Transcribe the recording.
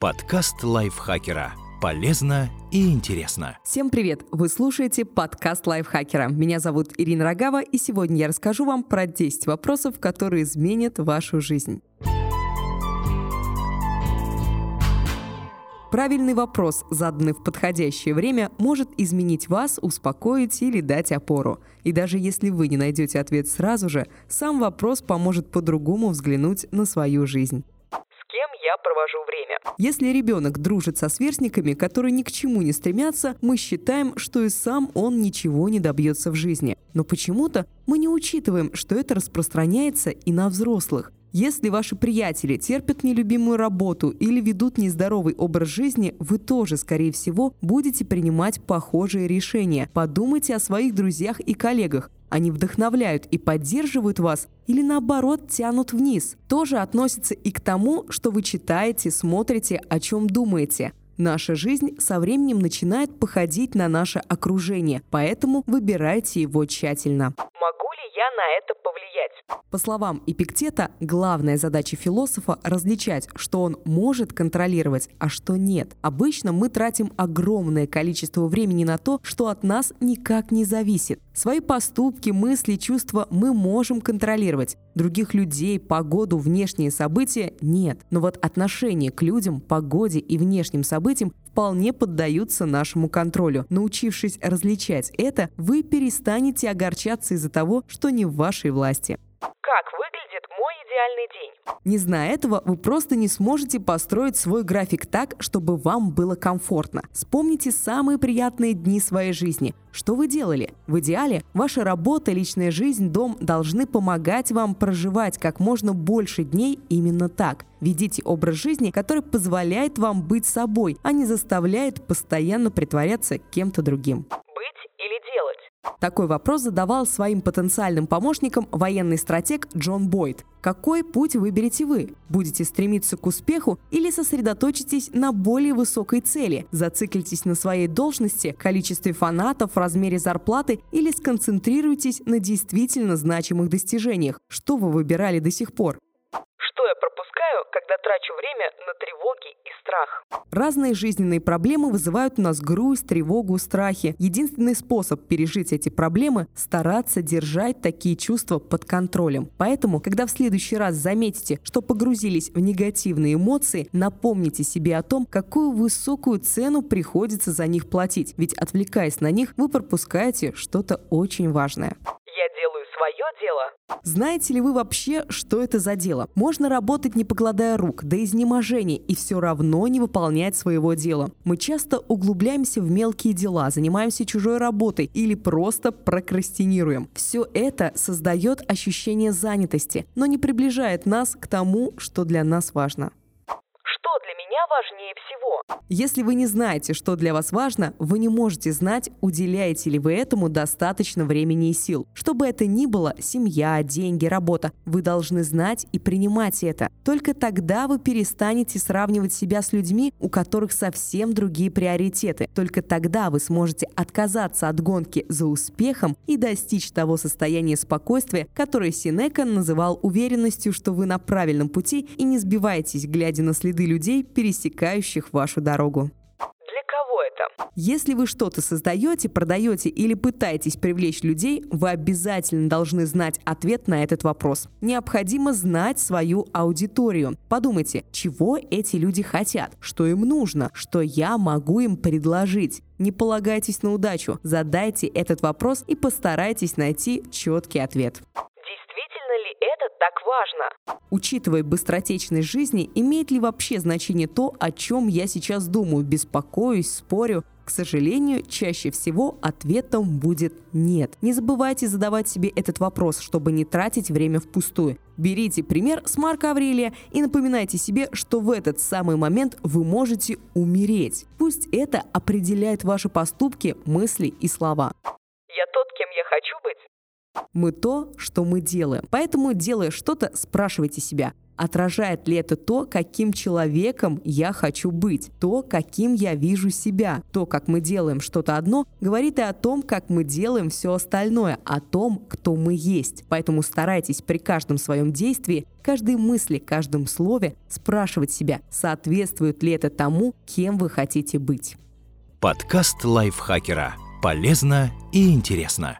Подкаст лайфхакера. Полезно и интересно. Всем привет! Вы слушаете подкаст лайфхакера. Меня зовут Ирина Рогава, и сегодня я расскажу вам про 10 вопросов, которые изменят вашу жизнь. Правильный вопрос, заданный в подходящее время, может изменить вас, успокоить или дать опору. И даже если вы не найдете ответ сразу же, сам вопрос поможет по-другому взглянуть на свою жизнь я провожу время. Если ребенок дружит со сверстниками, которые ни к чему не стремятся, мы считаем, что и сам он ничего не добьется в жизни. Но почему-то мы не учитываем, что это распространяется и на взрослых. Если ваши приятели терпят нелюбимую работу или ведут нездоровый образ жизни, вы тоже, скорее всего, будете принимать похожие решения. Подумайте о своих друзьях и коллегах. Они вдохновляют и поддерживают вас или наоборот тянут вниз. Тоже относится и к тому, что вы читаете, смотрите, о чем думаете. Наша жизнь со временем начинает походить на наше окружение, поэтому выбирайте его тщательно. Ли я на это повлиять? По словам Эпиктета, главная задача философа – различать, что он может контролировать, а что нет. Обычно мы тратим огромное количество времени на то, что от нас никак не зависит. Свои поступки, мысли, чувства мы можем контролировать. Других людей, погоду, внешние события – нет. Но вот отношение к людям, погоде и внешним событиям вполне поддаются нашему контролю. Научившись различать это, вы перестанете огорчаться из-за того, что не в вашей власти. Как выглядит мой идеальный день? Не зная этого, вы просто не сможете построить свой график так, чтобы вам было комфортно. Вспомните самые приятные дни своей жизни. Что вы делали? В идеале, ваша работа, личная жизнь, дом должны помогать вам проживать как можно больше дней именно так. Ведите образ жизни, который позволяет вам быть собой, а не заставляет постоянно притворяться кем-то другим. Такой вопрос задавал своим потенциальным помощникам военный стратег Джон Бойд. Какой путь выберете вы? Будете стремиться к успеху или сосредоточитесь на более высокой цели? Зациклитесь на своей должности, количестве фанатов, размере зарплаты или сконцентрируйтесь на действительно значимых достижениях? Что вы выбирали до сих пор? Когда трачу время на тревоги и страх? Разные жизненные проблемы вызывают у нас грусть, тревогу, страхи. Единственный способ пережить эти проблемы – стараться держать такие чувства под контролем. Поэтому, когда в следующий раз заметите, что погрузились в негативные эмоции, напомните себе о том, какую высокую цену приходится за них платить. Ведь отвлекаясь на них, вы пропускаете что-то очень важное свое дело. Знаете ли вы вообще, что это за дело? Можно работать не покладая рук, до изнеможения, и все равно не выполнять своего дела. Мы часто углубляемся в мелкие дела, занимаемся чужой работой или просто прокрастинируем. Все это создает ощущение занятости, но не приближает нас к тому, что для нас важно важнее всего. Если вы не знаете, что для вас важно, вы не можете знать, уделяете ли вы этому достаточно времени и сил. Что бы это ни было, семья, деньги, работа, вы должны знать и принимать это. Только тогда вы перестанете сравнивать себя с людьми, у которых совсем другие приоритеты. Только тогда вы сможете отказаться от гонки за успехом и достичь того состояния спокойствия, которое Синека называл уверенностью, что вы на правильном пути и не сбивайтесь, глядя на следы людей, пересекающих пересекающих вашу дорогу. Для кого это? Если вы что-то создаете, продаете или пытаетесь привлечь людей, вы обязательно должны знать ответ на этот вопрос. Необходимо знать свою аудиторию. Подумайте, чего эти люди хотят, что им нужно, что я могу им предложить. Не полагайтесь на удачу, задайте этот вопрос и постарайтесь найти четкий ответ так важно? Учитывая быстротечность жизни, имеет ли вообще значение то, о чем я сейчас думаю, беспокоюсь, спорю? К сожалению, чаще всего ответом будет нет. Не забывайте задавать себе этот вопрос, чтобы не тратить время впустую. Берите пример с Марка Аврелия и напоминайте себе, что в этот самый момент вы можете умереть. Пусть это определяет ваши поступки, мысли и слова. Я тот, кем я хочу быть? Мы то, что мы делаем. Поэтому, делая что-то, спрашивайте себя, Отражает ли это то, каким человеком я хочу быть, то, каким я вижу себя. То, как мы делаем что-то одно, говорит и о том, как мы делаем все остальное, о том, кто мы есть. Поэтому старайтесь при каждом своем действии, каждой мысли, каждом слове спрашивать себя, соответствует ли это тому, кем вы хотите быть. Подкаст лайфхакера. Полезно и интересно.